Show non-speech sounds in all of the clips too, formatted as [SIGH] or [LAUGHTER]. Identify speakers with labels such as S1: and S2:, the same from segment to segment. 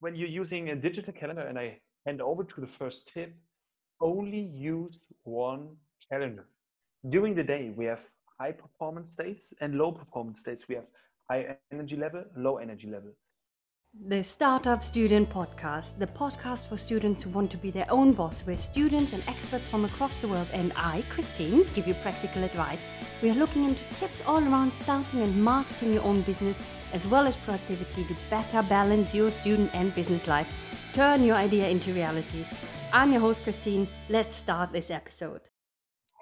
S1: when you're using a digital calendar, and I hand over to the first tip, only use one calendar. During the day, we have high performance states and low performance states. We have high energy level, low energy level.
S2: The Startup Student Podcast, the podcast for students who want to be their own boss, where students and experts from across the world and I, Christine, give you practical advice. We are looking into tips all around starting and marketing your own business, as well as productivity to better balance your student and business life. Turn your idea into reality. I'm your host, Christine. Let's start this episode.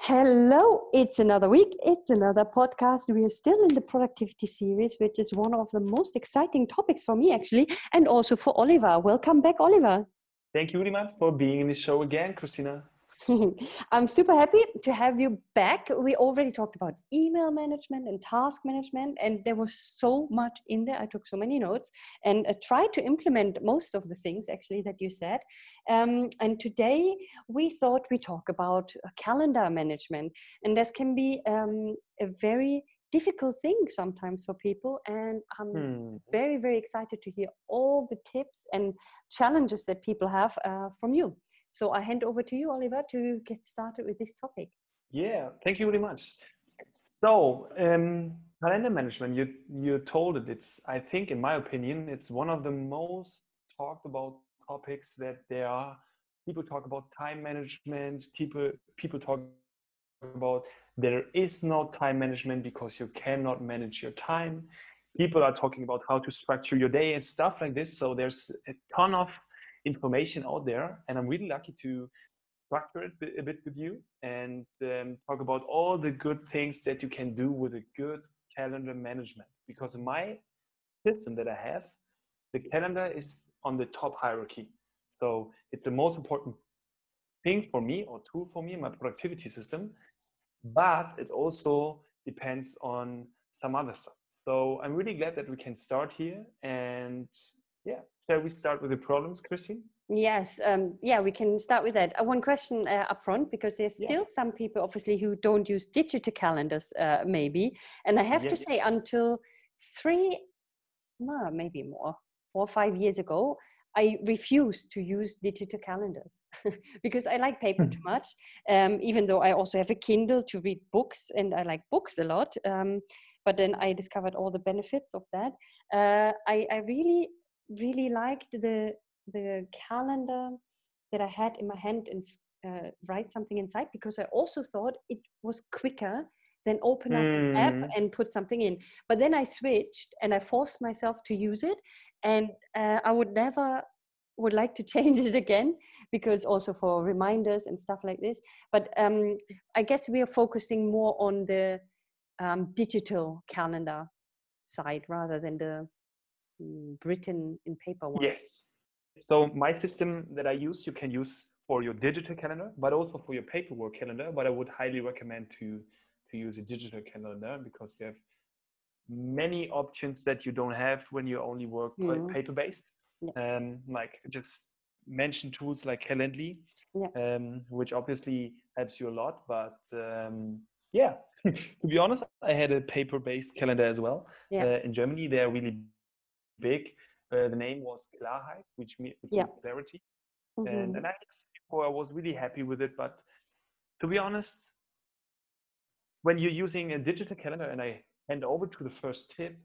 S2: Hello, it's another week, it's another podcast. We are still in the productivity series, which is one of the most exciting topics for me, actually, and also for Oliver. Welcome back, Oliver.
S1: Thank you very much for being in the show again, Christina. [LAUGHS]
S2: I'm super happy to have you back. We already talked about email management and task management, and there was so much in there. I took so many notes and uh, tried to implement most of the things actually that you said. Um, and today we thought we talk about calendar management, and this can be um, a very difficult thing sometimes for people and i'm hmm. very very excited to hear all the tips and challenges that people have uh, from you so I hand over to you, Oliver, to get started with this topic.
S1: Yeah, thank you very much. So um, calendar management, you you told it. It's I think, in my opinion, it's one of the most talked about topics that there are. People talk about time management. People people talk about there is no time management because you cannot manage your time. People are talking about how to structure your day and stuff like this. So there's a ton of information out there, and I'm really lucky to structure it a bit with you and um, talk about all the good things that you can do with a good calendar management. Because in my system that I have, the calendar is on the top hierarchy. So it's the most important thing for me or tool for me in my productivity system. But it also depends on some other stuff. So I'm really glad that we can start here and yeah, Shall we start with the problems, Christine?
S2: Yes, um, yeah, we can start with that. Uh, one question uh, up front, because there's still yeah. some people, obviously, who don't use digital calendars, uh, maybe. And I have yeah, to say, until three, well, maybe more, four or five years ago, I refused to use digital calendars [LAUGHS] because I like paper too hmm. much. Um, even though I also have a Kindle to read books and I like books a lot. Um, but then I discovered all the benefits of that. Uh, I, I really really liked the the calendar that I had in my hand and uh, write something inside because I also thought it was quicker than open up mm. an app hmm. and put something in. But then I switched and I forced myself to use it, and uh, I would never would like to [LAUGHS] change it again because also for reminders and stuff like this. But um, I guess we are focusing more on the um, digital calendar side rather than the written in paper one.
S1: Yes. So my system that I use, you can use for your digital calendar, but also for your paperwork calendar. But I would highly recommend to to use a digital calendar because you have many options that you don't have when you only work mm. paper based. Yeah. Um, like just mention tools like Calendly, yeah. um, which obviously helps you a lot. But um, yeah, [LAUGHS] to be honest, I had a paper based calendar as well. Yeah. Uh, in Germany, they're really big. Uh, the name was Klarheit, which means yeah. clarity. Mm-hmm. And, and I, before I was really happy with it. But to be honest, when you're using a digital calendar, and I hand over to the first tip,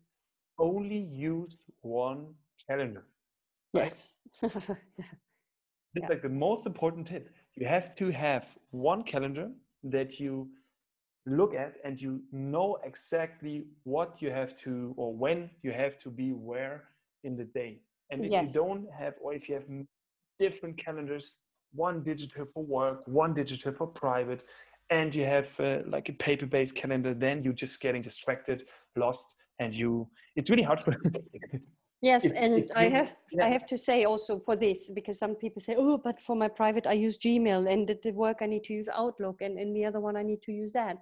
S1: only use one calendar.
S2: Yes. [LAUGHS]
S1: Right? It's yeah. like the most important tip. You have to have one calendar that you look at and you know exactly what you have to or when you have to be where in the day and if yes. you don't have or if you have different calendars one digital for work one digital for private and you have uh, like a paper-based calendar then you're just getting distracted lost and you it's really hard for [LAUGHS]
S2: Yes, and I have yeah. I have to say also for this because some people say, oh, but for my private I use Gmail, and the, the work I need to use Outlook, and in the other one I need to use that.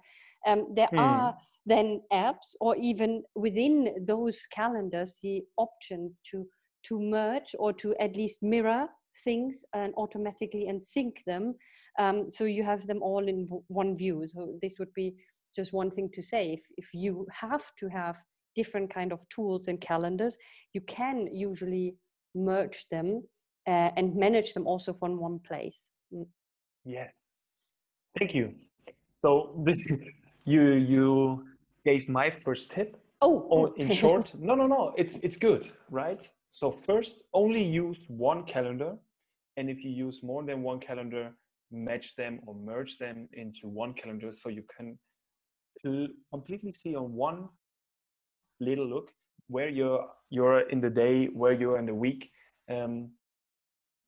S2: Um, there hmm. are then apps, or even within those calendars, the options to to merge or to at least mirror things and automatically and sync them, um, so you have them all in one view. So this would be just one thing to say. If if you have to have different kind of tools and calendars you can usually merge them uh, and manage them also from one place.
S1: Mm. Yes. Thank you. So this, [LAUGHS] you you gave my first tip.
S2: Oh,
S1: oh in [LAUGHS] short, no, no, no. It's it's good, right? So first, only use one calendar, and if you use more than one calendar, match them or merge them into one calendar, so you can completely see on one little look where you're you're in the day, where you're in the week. Um,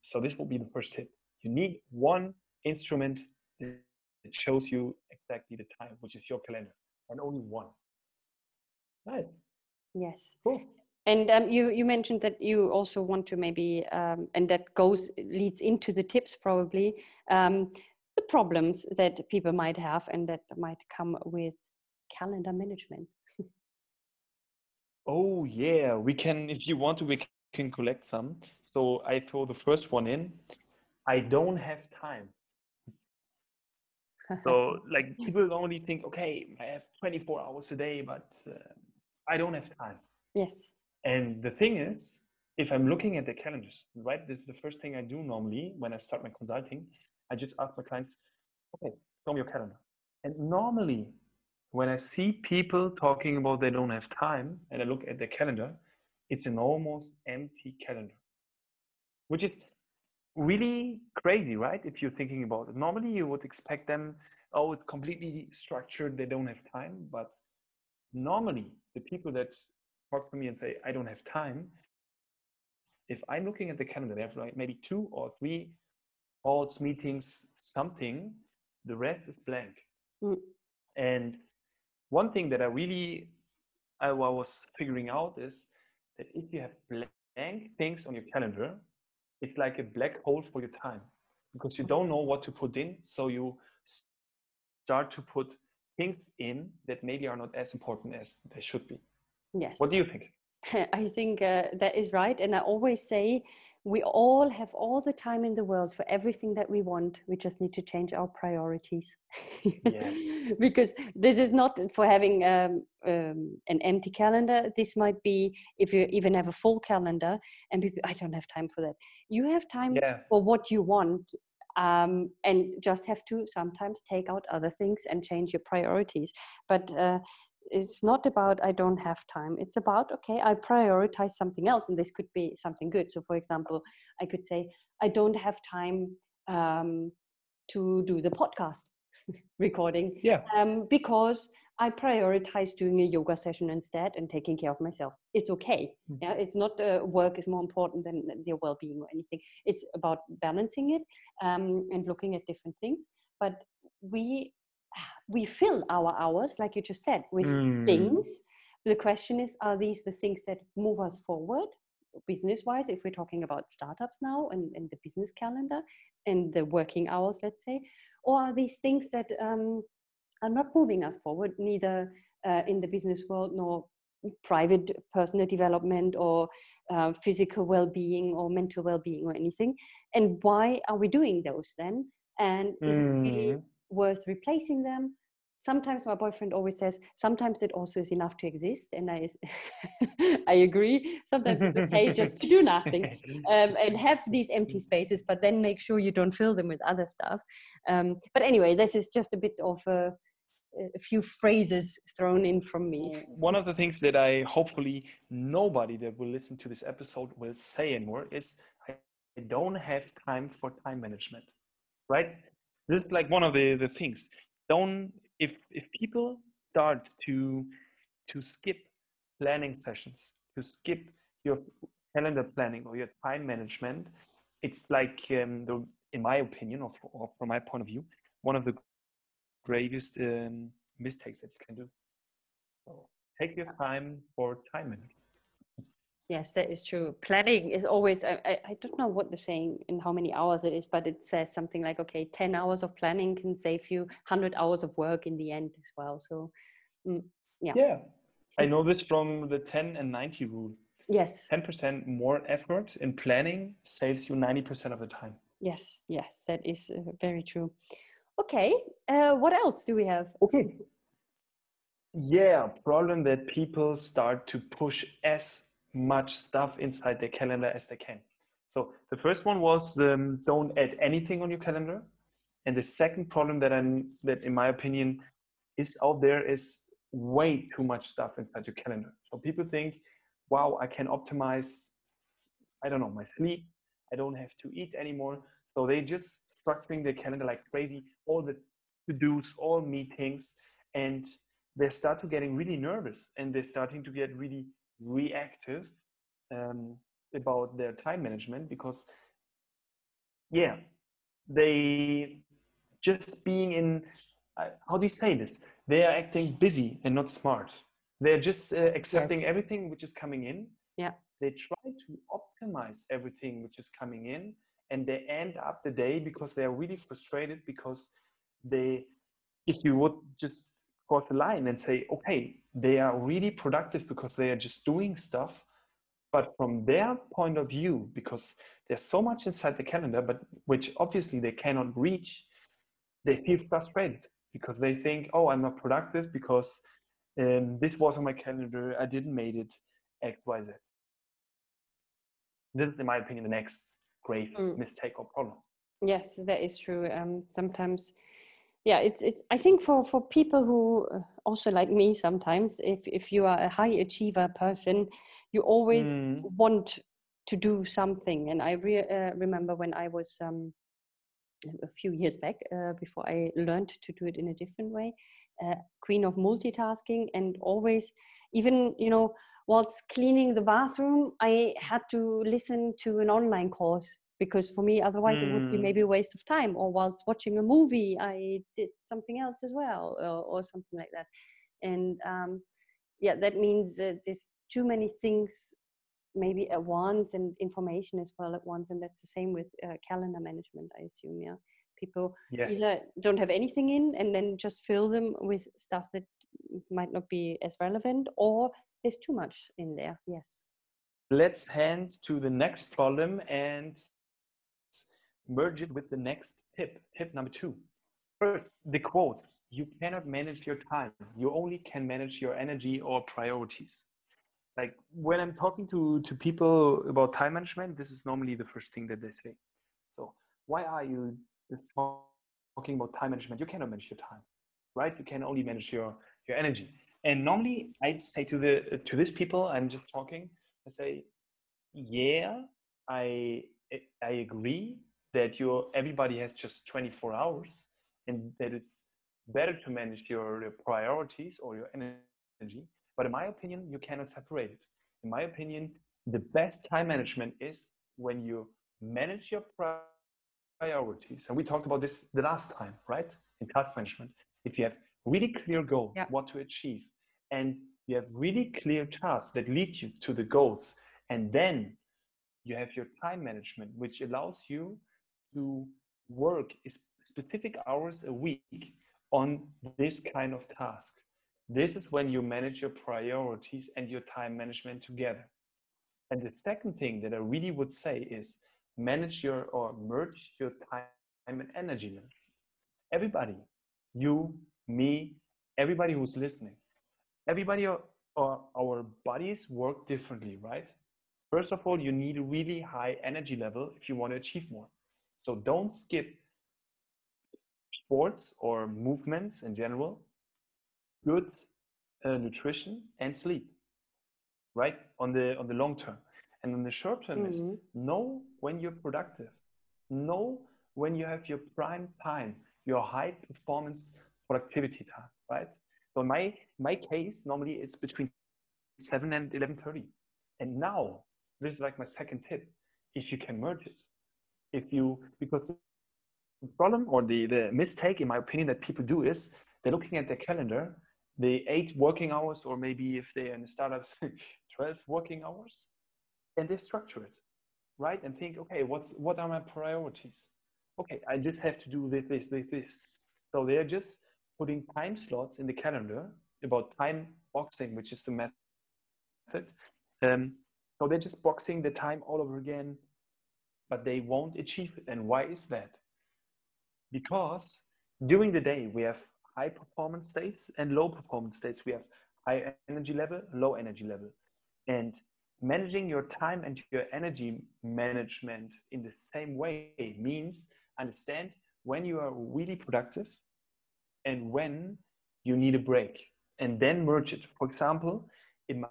S1: so this will be the first tip. You need one instrument that shows you exactly the time, which is your calendar, and only one. Right.
S2: Yes.
S1: Cool.
S2: And um, you you mentioned that you also want to maybe, um, and that goes leads into the tips probably um, the problems that people might have and that might come with calendar management.
S1: Oh yeah, we can if you want to we can collect some. So I throw the first one in. I don't have time. so [LAUGHS] like people only think, okay, I have 24 hours a day, but uh, I don't have time.
S2: Yes.
S1: And the thing is, if I'm looking at the calendars, right, this is the first thing I do normally when I start my consulting. I just ask my clients, okay, show me your calendar. And normally, when I see people talking about they don't have time and I look at their calendar, it's an almost empty calendar, which is really crazy, right? If you're thinking about it. Normally, you would expect them, oh, it's completely structured, they don't have time. But normally, the people that talk to me and say, I don't have time, if I'm looking at the calendar, they have like maybe two or three calls, meetings, something, the rest is blank. Mm. And one thing that I really I was figuring out is that if you have blank things on your calendar, it's like a black hole for your time because you don't know what to put in. So you start to put things in that maybe are not as important as they should be.
S2: Yes.
S1: What do you think? [LAUGHS]
S2: I think uh, that is right. And I always say we all have all the time in the world for everything that we want. We just need to change our priorities.
S1: Yes. [LAUGHS]
S2: because this is not for having um, um, an empty calendar. This might be if you even have a full calendar and people, I don't have time for that. You have time yeah. for what you want. Um, and just have to sometimes take out other things and change your priorities. But uh, it's not about i don't have time. It's about okay i prioritize something else and this could be something good. So for example i could say i don't have time um, to do the podcast [LAUGHS] recording
S1: yeah.
S2: um, because i prioritize doing a yoga session instead and taking care of myself. It's okay. Mm-hmm. yeah it's not uh, work is more important than your well-being or anything. It's about balancing it um, and looking at different things. But we we fill our hours, like you just said, with mm. things. The question is, are these the things that move us forward, business wise, if we're talking about startups now and, and the business calendar and the working hours, let's say? Or are these things that um, are not moving us forward, neither uh, in the business world nor private personal development or uh, physical well-being or mental well-being or anything and why are we doing those then and is mm. it really mm worth replacing them. Sometimes my boyfriend always says sometimes it also is enough to exist and i [LAUGHS] i agree. Sometimes it's okay just to do nothing [LAUGHS] um, and have these empty spaces but then make sure you don't fill them with other stuff. Um, but anyway this is just a bit of a, a few phrases thrown in from me.
S1: One of the things that i hopefully nobody that will listen to this episode will say anymore is i don't have time for time management right this is like one of the the things. Don't if if people start to to skip planning sessions to skip your calendar planning or your time management it's like um, the, in my opinion or, or, from my point of view one of the gravest um, mistakes that you can do. So take your time for time management
S2: Yes, that is true. Planning is always, I, I, I, don't know what the saying in how many hours it is, but it says something like, okay, 10 hours of planning can save you 100 hours of work in the end as well. So, mm, yeah.
S1: Yeah. I know this from the 10 and 90 rule.
S2: Yes.
S1: 10% more effort in planning saves you 90% of the time.
S2: Yes, yes, that is uh, very true. Okay, uh, what else do we have?
S1: Okay. Yeah, problem that people start to push as much stuff inside their calendar as they can. So the first one was um, don't add anything on your calendar. And the second problem that I'm that in my opinion is out there is way too much stuff inside your calendar. So people think, wow, I can optimize, I don't know, my sleep. I don't have to eat anymore. So they just structuring their calendar like crazy, all the to-dos, all meetings, and they start to getting really nervous and they're starting to get really reactive um, about their time management because yeah they just being in uh, how do you say this? They are acting busy and not smart. They're just uh, accepting yes. everything which is coming in.
S2: Yeah.
S1: They try to optimize everything which is coming in and they end up the day because they are really frustrated because they if you would just cross the line and say okay they are really productive because they are just doing stuff. But from their point of view because there's so much inside the calendar but which obviously they cannot reach they feel frustrated because they think oh i'm not productive because um, this was on my calendar i didn't made it xyz this is in my opinion the next grave mm. mistake or problem.
S2: Yes that is true. Um, sometimes yeah it's, it's i think for for people who uh, also like me sometimes if if you are a high achiever person you always mm. want to do something. And i re- uh, remember when i was um, a few years back uh, before i learned to do it in a different way uh, queen of multitasking. And always even you know whilst cleaning the bathroom i had to listen to an online course because for me otherwise mm. it would be hmm. maybe a waste of time or whilst watching a movie i did something else as well or, or something like that and um, yeah that means uh, there's too many things maybe at once and information as well at once and that's the same with uh, calendar management i assume yeah people yes. either don't have anything in and then just fill them with stuff that might not be as relevant or there's too much in there yes
S1: let's hand to the next problem and merge it with the next tip, tip number two. First, the quote, you cannot manage your time. You only can manage your energy or priorities. Like when I'm talking to, to people about time management, this is normally the first thing that they say. So why are you talking about time management? You cannot manage your time, right? You can only manage your, your energy. And normally I say to the to these people, I'm just talking, I say, yeah, I I agree that your everybody has just 24 hours and that it's better to manage your, your priorities or your energy. But in my opinion you cannot separate it. In my opinion the best time management is when you manage your priorities. And we talked about this the last time right? In task management. If you have really clear goals yeah. what to achieve and you have really clear tasks that lead you to the goals and then you have your time management which allows you to work specific hours a week on this kind of task. This is when you manage your priorities and your time management together. And the second thing that I really would say is manage your or merge your time and energy. Everybody, you, me, everybody who's listening, everybody or, or our bodies work differently, right? First of all, you need a really high energy level if you want to achieve more. So don't skip sports or movements in general, good uh, nutrition and sleep, right? On the on the long term. And on the short term mm-hmm. is know when you're productive. Know when you have your prime time, your high performance productivity time, right? So in my my case, normally it's between 7 and 11.30. And now, this is like my second tip. If you can merge it, if you because the problem or the, the mistake in my opinion that people do is they're looking at their calendar the eight working hours or maybe if they're in startups [LAUGHS] 12 working hours and they structure it right? And think okay what's what are my priorities? Okay i just have to do this this this this. So they're just putting time slots in the calendar about time boxing which is the method. Um, so they're just boxing the time all over again but they won't achieve it. And why is that? Because during the day, we have high performance states and low performance states. We have high energy level, low energy level. And managing your time and your energy management in the same way means understand when you are really productive and when you need a break and then merge it for example in my,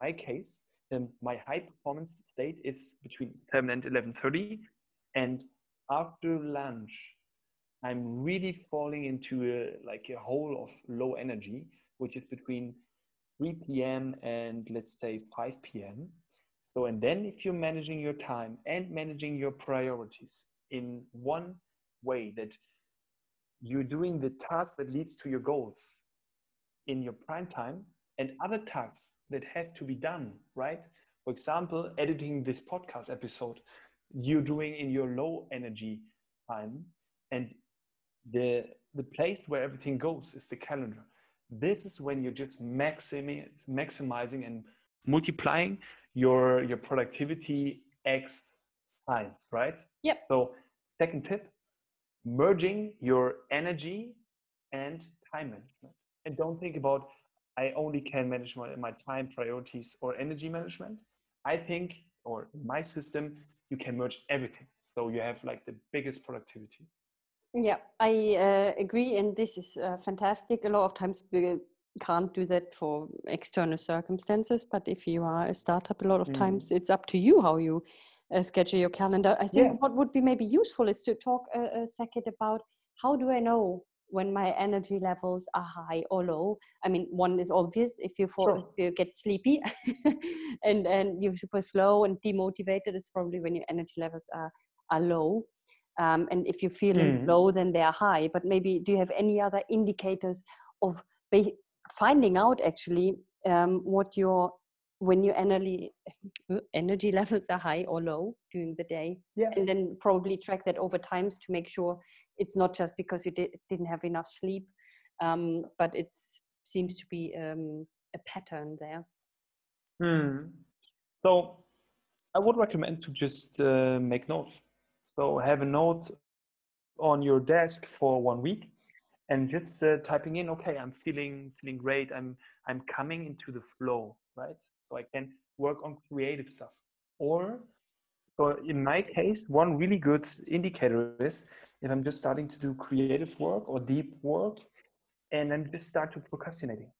S1: my case um, my high performance state is between 7 and 11.30 and after lunch i'm really falling into a, like a hole of low energy which is between 3 p.m. and let's say 5 p.m. So, and then if you're managing your time and managing your priorities in one way that you're doing the task that leads to your goals in your prime time and other tasks that have to be done, right? For example, editing this podcast episode, you're doing in your low energy time and the the place where everything goes is the calendar. This is when you're just maximi- maximizing and multiplying your your productivity x time right?
S2: Yep.
S1: So second tip merging your energy and time management. And don't think about i only can manage my, my time priorities or energy management i think or my system you can merge everything so you have like the biggest productivity
S2: yeah, I uh, agree, and this is uh, fantastic. A lot of times we can't do that for external circumstances, but if you are a startup, a lot of mm. times it's up to you how you uh, schedule your calendar. I think yeah. what would be maybe useful is to talk a, a second about how do I know when my energy levels are high or low. I mean, one is obvious if you fall, sure. if you get sleepy [LAUGHS] and and you're super slow and demotivated, it's probably when your energy levels are are low. Um, and if you feel mm. low, then they are high. But maybe do you have any other indicators of finding out actually um, what your when your energy energy levels are high or low during the day
S1: yeah.
S2: and then probably track that over times to make sure it's not just because you did, didn't have enough sleep um, but it seems to be um, a pattern there
S1: hmm. so i would recommend to just uh, make notes so have a note on your desk for one week and just uh, typing in, okay, I'm feeling feeling great. I'm I'm coming into the flow, right? I can work on creative stuff. Or, so in my case, one really good indicator is if I'm just starting to do creative work or deep work, and then just start to procrastinating.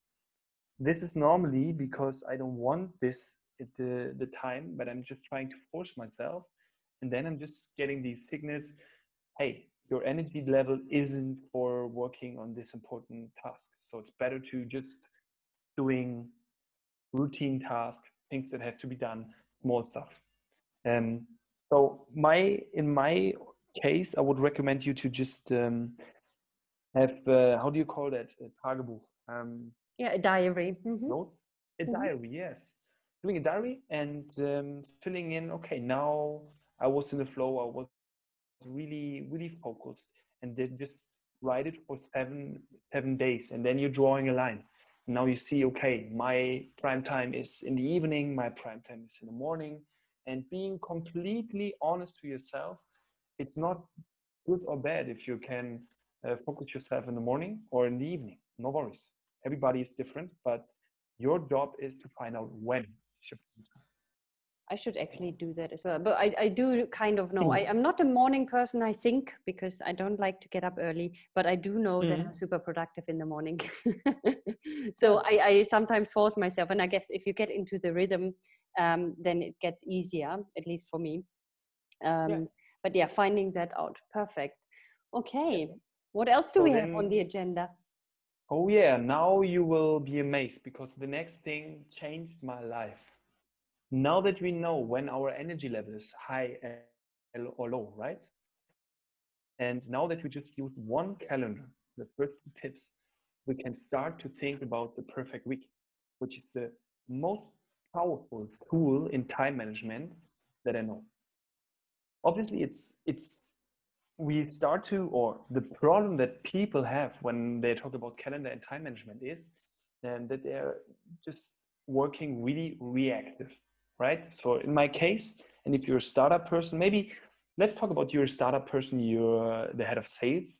S1: This is normally because I don't want this at the the time, but I'm just trying to force myself and then i'm just getting these signals hey your energy level isn't for working on this important task so it's better to just doing routine tasks things that have to be done small stuff um, so my in my case i would recommend you to just um, have uh, how do you call that a tagebuch um,
S2: yeah a diary
S1: mm-hmm. a mm-hmm. diary yes doing a diary and um, filling in okay now I was in the flow. I was really, really focused, and then just write it for seven seven days, and then you're drawing a line. Now you see, okay, my prime time is in the evening. My prime time is in the morning, and being completely honest to yourself, it's not good or bad if you can uh, focus yourself in the morning or in the evening. No worries. Everybody is different, but your job is to find out when your time.
S2: I should actually do that as well. But I, I do kind of know. I, am not a morning person, I think, because I don't like to get up early. But I do know mm-hmm. that I'm super productive in the morning. [LAUGHS] so I, I, sometimes force myself. And I guess if you get into the rhythm, um, then it gets easier, at least for me. Um, yeah. But yeah, finding that out. Perfect. Okay. Yes. What else do so we then, have on the agenda?
S1: Oh, yeah. Now you will be amazed because the next thing changed my life now that we know when our energy level is high or low, right? And now that we just use one calendar, the first tips, we can start to think about the perfect week, which is the most powerful tool in time management that I know. Obviously, it's it's we start to or the problem that people have when they talk about calendar and time management is um, that they're just working really reactive right? So in my case, and if you're a startup person, maybe let's talk about you're a startup person, you're the head of sales,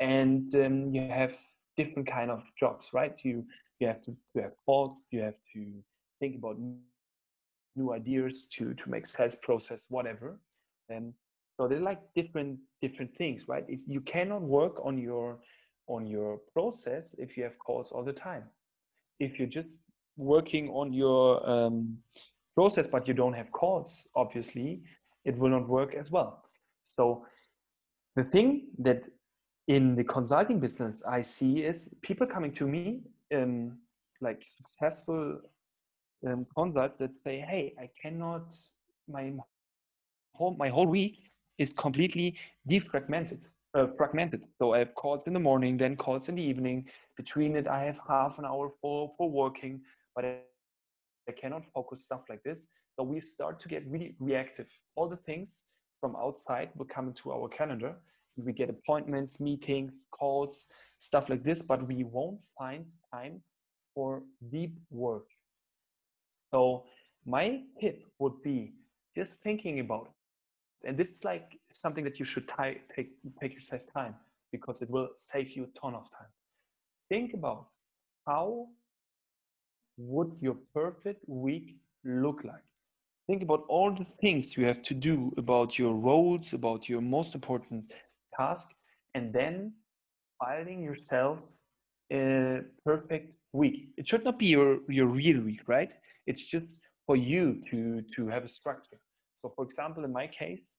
S1: and um, you have different kind of jobs, right? You you have to, to have calls, you have to think about new ideas to to make sales process whatever and so they're like different different things right if you cannot work on your on your process if you have calls all the time if you're just working on your um, process but you don't have calls obviously it will not work as well so the thing that in the consulting business I see is people coming to me, um, like successful um, consults that say, "Hey, I cannot. My whole my whole week is completely defragmented, uh, fragmented. So I have calls in the morning, then calls in the evening. Between it, I have half an hour for for working, but cannot focus stuff like this. So we start to get really reactive. All the things from outside will come into our calendar we get appointments, meetings, calls, stuff like this, but we won't find time for deep work. So my tip would be just thinking about it. And this is like something that you should take, take yourself time because it will save you a ton of time. Think about how would your perfect week look like? Think about all the things you have to do about your roles, about your most important task and then finding yourself a perfect week. It should not be your, your real week, right? It's just for you to, to have a structure. So for example, in my case,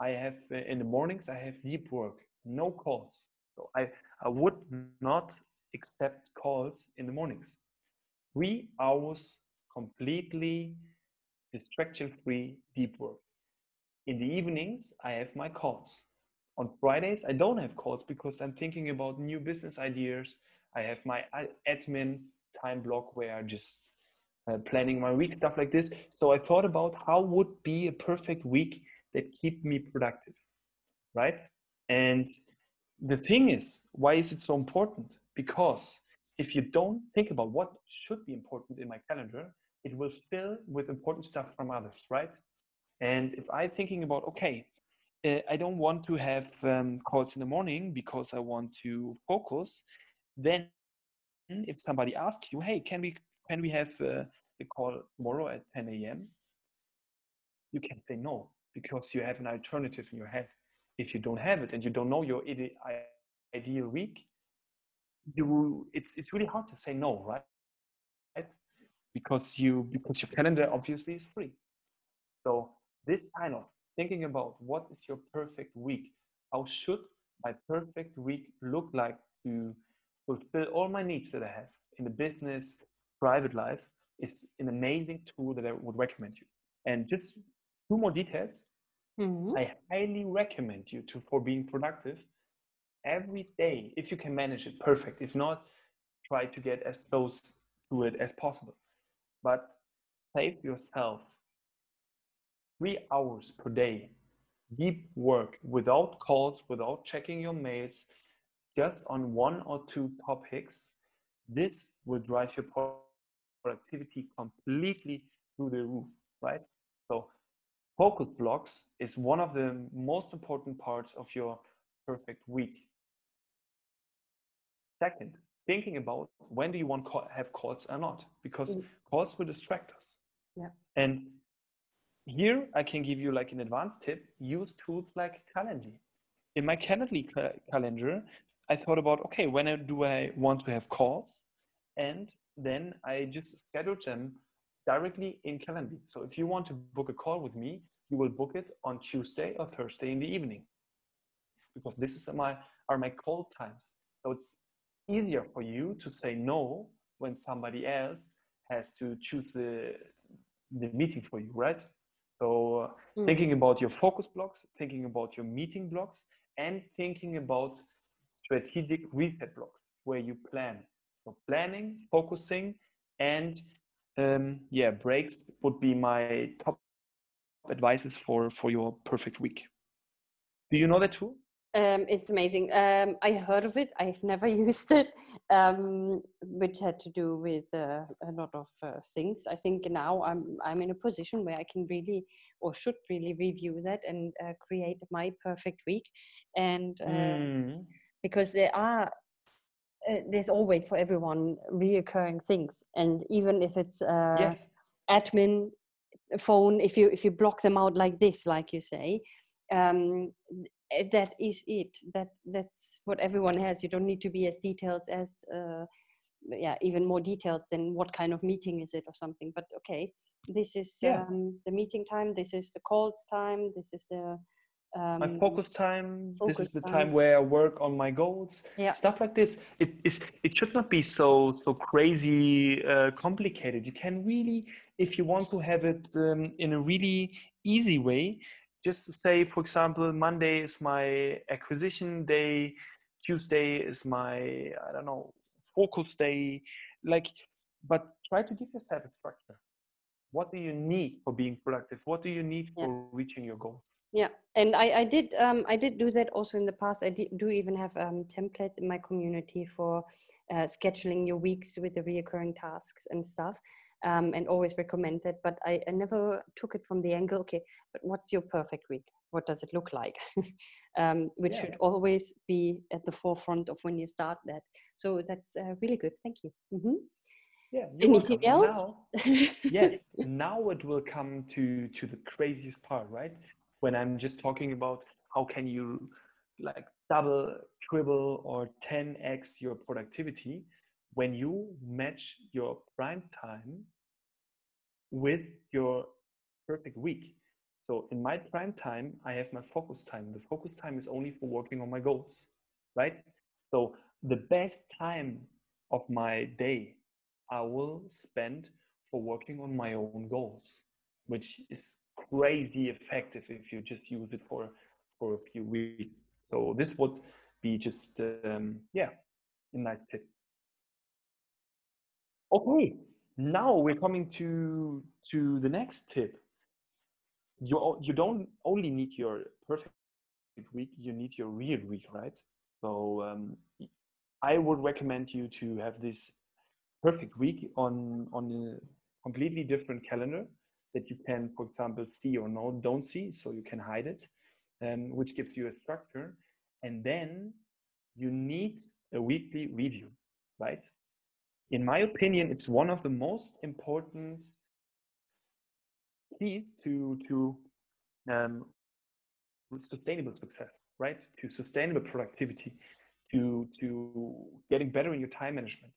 S1: I have uh, in the mornings, I have deep work, no calls. So I, I would not accept calls in the mornings. Three hours completely distraction free deep work. In the evenings, I have my calls on Fridays, I don't have calls because I'm thinking about new business ideas. I have my admin time block where I just uh, planning my week, stuff like this. So I thought about how would be a perfect week that keep me productive, right? And the thing is, why is it so important? Because if you don't think about what should be important in my calendar, it will fill with important stuff from others, right? And if I'm thinking about, okay, uh, I don't want to have um, calls in the morning because I want to focus, then if somebody asks you, hey, can we can we have uh, a call tomorrow at 10 a.m.? You can say no because you have an alternative in your head. If you don't have it and you don't know your ide- ideal week, you it's it's really hard to say no, right? right? Because you because your calendar obviously is free. So this kind of thinking about what is your perfect week? How should my perfect week look like to fulfill all my needs that I have in the business, private life is an amazing tool that I would recommend you. And just two more details. Mm-hmm. I highly recommend you to for being productive every day if you can manage it perfect. If not, try to get as close to it as possible. But save yourself three hours per day, deep work without calls, without checking your mails, just on one or two topics, this will drive your productivity completely through the roof, right? So focus blocks is one of the most important parts of your perfect week. Second, thinking about when do you want to have calls or not, because mm. calls will distract us.
S2: Yeah.
S1: And here I can give you like an advanced tip. Use tools like Calendly. In my Calendly ca- calendar, I thought about okay, when do I want to have calls, and then I just schedule them directly in Calendly. So if you want to book a call with me, you will book it on Tuesday or Thursday in the evening, because this is my are my call times. So it's easier for you to say no when somebody else has to choose the the meeting for you, right? So mm. thinking about your focus blocks, thinking about your meeting blocks, and thinking about strategic reset blocks where you plan. So planning, focusing, and um, yeah, breaks would be my top advices for for your perfect week. Do you know that tool?
S2: Um, it's amazing. Um, I heard of it. I've never [LAUGHS] used it, um, which had to do with uh, a lot of uh, things. I think now I'm I'm in a position where I can really or should really review that and uh, create my perfect week. And mm. because there are uh, there's always for everyone reoccurring things, and even if it's uh, yes. admin phone if you if you block them out like this like you say um, that is it that that's what everyone has you don't need to be as detailed as uh, yeah even more detailed than what kind of meeting is it or something but okay this is yeah. um, the meeting time this is the calls time this is the
S1: um, my focus time focus this is the time. time. where i work on my goals yeah. stuff like this it is it should not be so so crazy uh, complicated you can really if you want to have it um, in a really easy way just say for example monday is my acquisition day tuesday is my i don't know focus day. Like but try to give yourself a structure. What do you need for being productive? What do you need yeah. for reaching your goal?
S2: Yeah and i i did um i did do that also in the past. I did, do even have um templates in my community for uh, scheduling your weeks with the reoccurring tasks and stuff um, and always recommend that but I, I never took it from the angle okay but what's your perfect week? What does it look like? [LAUGHS] Um, which yeah. should always be at the forefront of when you start that. So that's uh, really good. Thank you. Mm-hmm.
S1: yeah anything welcome. else? now, [LAUGHS] yes now it will come to to the craziest part right? When I'm just talking about how can you like double, triple, or 10x your productivity when you match your prime time with your perfect week. So in my prime time, I have my focus time. The focus time is only for working on my goals, right? So the best time of my day I will spend for working on my own goals, which is crazy effective if you just use it for for a few weeks. So this would be just um, yeah, a nice tip. Okay, now we're coming to to the next tip. You you don't only need your perfect week; you need your real week, right? So um, I would recommend you to have this perfect week on on a completely different calendar that you can, for example, see or no, don't see, so you can hide it, um, which gives you a structure. And then you need a weekly review, right? In my opinion, it's one of the most important keys to to um, sustainable success, right? To sustainable productivity, to to getting better in your time management,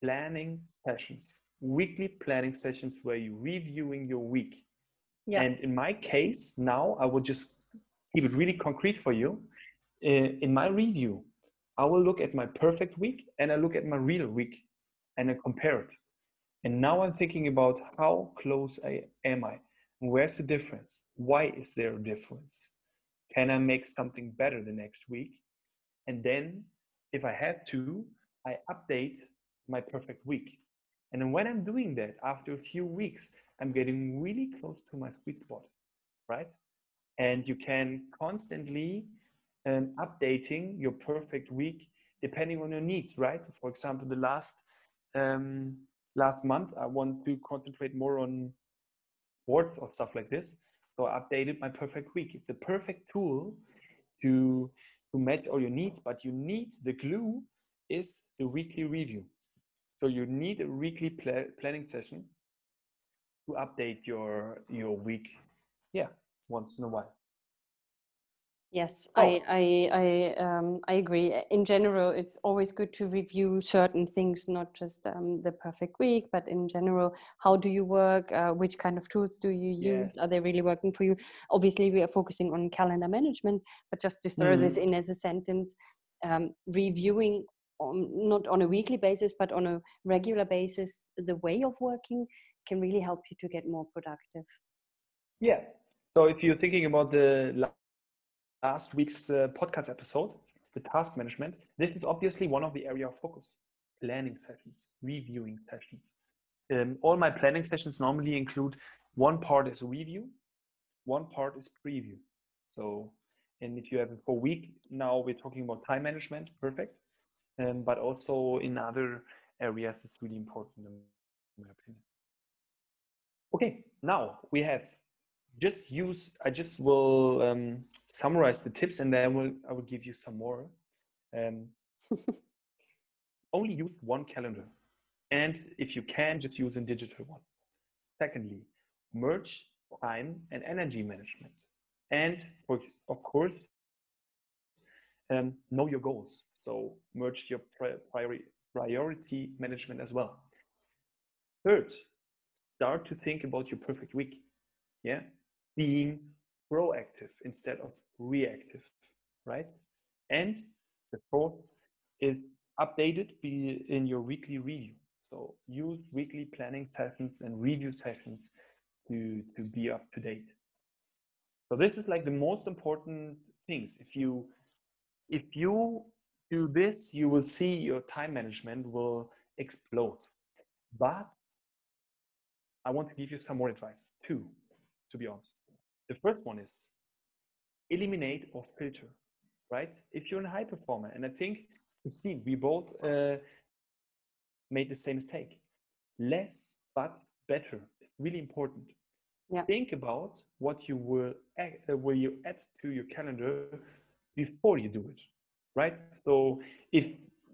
S1: planning sessions, weekly planning sessions where you're reviewing your week. Yeah. And in my case, now I will just keep it really concrete for you. In my review, I will look at my perfect week and I look at my real week and I compare it. And now I'm thinking about how close I am I? Where's the difference? Why is there a difference? Can I make something better the next week? And then, if I have to, I update my perfect week. And when I'm doing that, after a few weeks, I'm getting really close to my sweet spot, right? And you can constantly um, updating your perfect week depending on your needs, right? For example, the last um, last month, I want to concentrate more on sports or stuff like this. So I updated my perfect week. It's a perfect tool to to match all your needs, but you need the glue is the weekly review. So you need a weekly pl planning session to update your your week. Yeah, once in a while.
S2: Yes, oh. I I I, um, I agree. In general, it's always good to review certain things, not just um, the perfect week, but in general, how do you work? Uh, which kind of tools do you use? Yes. Are they really working for you? Obviously, we are focusing on calendar management, but just to throw mm. this in as a sentence, um, reviewing on, not on a weekly basis, but on a regular basis, the way of working can really help you to get more productive.
S1: Yeah. So if you're thinking about the last week's uh, podcast episode, the task management, this is obviously one of the area of focus. Planning sessions, reviewing sessions. Um, all my planning sessions normally include one part is review, one part is preview. So, and if you have it for week, now we're talking about time management, perfect um, but also in other areas it's really important in my opinion. Okay, now we have just use, I just will um, summarize the tips and then I will, I will give you some more. Um, [LAUGHS] only use one calendar. And if you can, just use a digital one. Secondly, merge time and energy management. And for, of course, um, know your goals. So merge your priority, priority management as well. Third, start to think about your perfect week. Yeah, being proactive instead of reactive, right? And the fourth is updated be in your weekly review. So use weekly planning sessions and review sessions to, to be up to date. So this is like the most important things. If you if you do this, you will see your time management will explode. But I want to give you some more advice, too, to be honest. The first one is eliminate or filter, right? If you're a high performer, and I think you see we both uh, made the same mistake. Less but better. Really important. Yeah. Think about what you will add, uh, will you add to your calendar before you do it, right? So if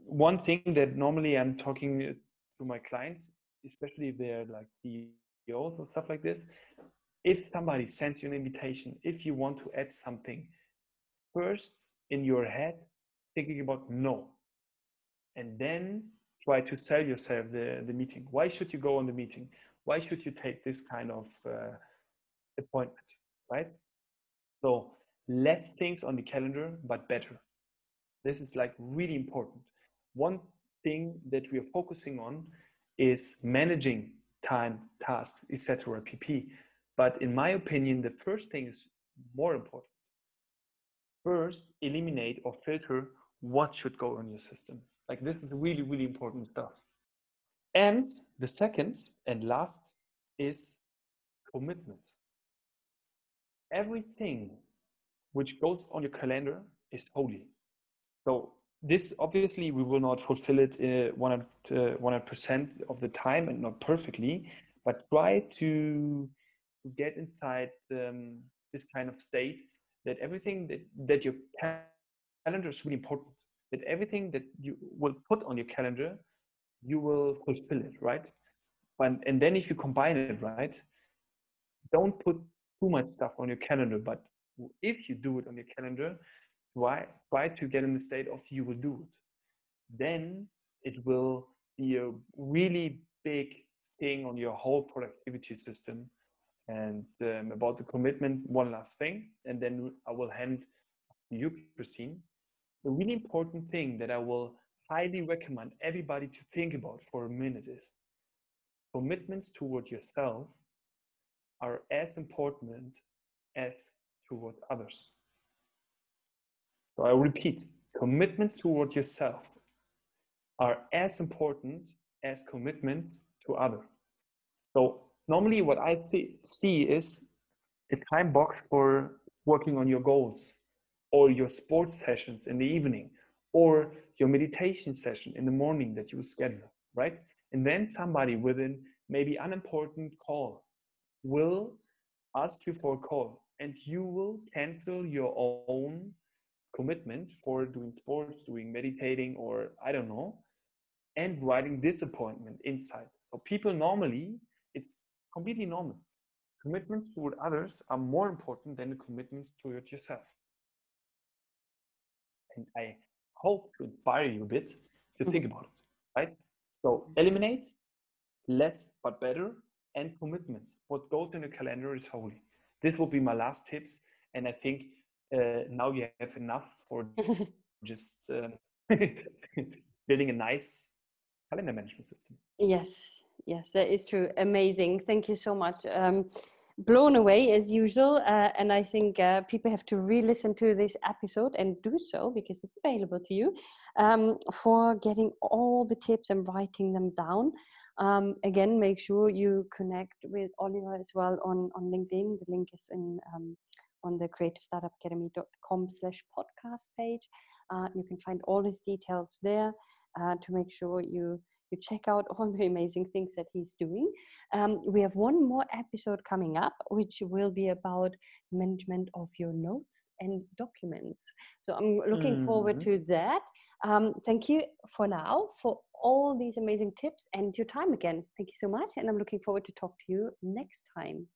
S1: one thing that normally I'm talking to my clients, especially if they're like CEOs or stuff like this, if somebody sends you an invitation, if you want to add something, first in your head, thinking about no, and then try to sell yourself the, the meeting. Why should you go on the meeting? Why should you take this kind of uh, appointment, right? So less things on the calendar, but better. This is like really important. One thing that we are focusing on is managing time, tasks, etc. PP. But in my opinion, the first thing is more important. First, eliminate or filter what should go on your system. Like this is really, really important stuff. And the second and last is commitment. Everything which goes on your calendar is holy. So this obviously we will not fulfill it uh, 100 uh, percent of the time and not perfectly, but try to get inside um, this kind of state that everything that, that your calendar is really important that everything that you will put on your calendar, you will fulfill it, right? And, and then if you combine it, right, don't put too much stuff on your calendar, but if you do it on your calendar, try, try to get in the state of you will do it. Then it will be a really big thing on your whole productivity system. And um, about the commitment, one last thing, and then I will hand you, Christine the really important thing that I will highly recommend everybody to think about for a minute is commitments toward yourself are as important as toward others. So I repeat, commitment toward yourself are as important as commitment to others. So normally what I see is a time box for working on your goals or your sports sessions in the evening or your meditation session in the morning that you schedule, right? And then somebody with an maybe unimportant call will ask you for a call and you will cancel your own commitment for doing sports, doing meditating, or I don't know, and writing disappointment inside. So people normally, completely normal. Commitments toward others are more important than the commitments toward yourself and I hope to inspire you a bit to mm-hmm. think about it, right? So eliminate less but better and commitment. What goes in the calendar is holy. This will be my last tips, and I think uh, now you have enough for [LAUGHS] just uh, [LAUGHS] building a nice calendar management system.
S2: Yes, yes, that is true. Amazing. Thank you so much. Um, blown away as usual. Uh, and I think uh, people have to re listen to this episode and do so because it's available to you um, for getting all the tips and writing them down. Um, again, make sure you connect with Oliver as well on, on LinkedIn. The link is in um, on the creativestartupacademy.com slash podcast page. Uh, you can find all his details there uh, to make sure you you check out all the amazing things that he's doing. Um, we have one more episode coming up, which will be about management of your notes and documents. So I'm looking mm-hmm. forward to that. Um, thank you for now for all these amazing tips and your time again. Thank you so much. And I'm looking forward to talk to you next time.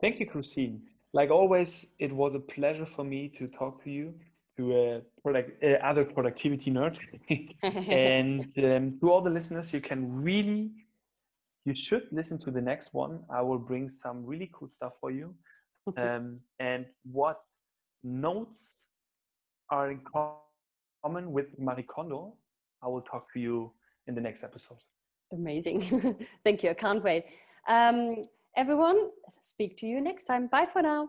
S1: Thank you, Christine. Like always, it was a pleasure for me to talk to you, to a product, uh, other productivity nerd, [LAUGHS] and um, to all the listeners. You can really, you should listen to the next one. I will bring some really cool stuff for you, [LAUGHS] um, and what notes are in common with Marie Kondo. I will talk to you in the next episode.
S2: Amazing. [LAUGHS] Thank you. I can't wait. Um, everyone, speak to you next time. Bye for now.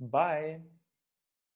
S1: Bye.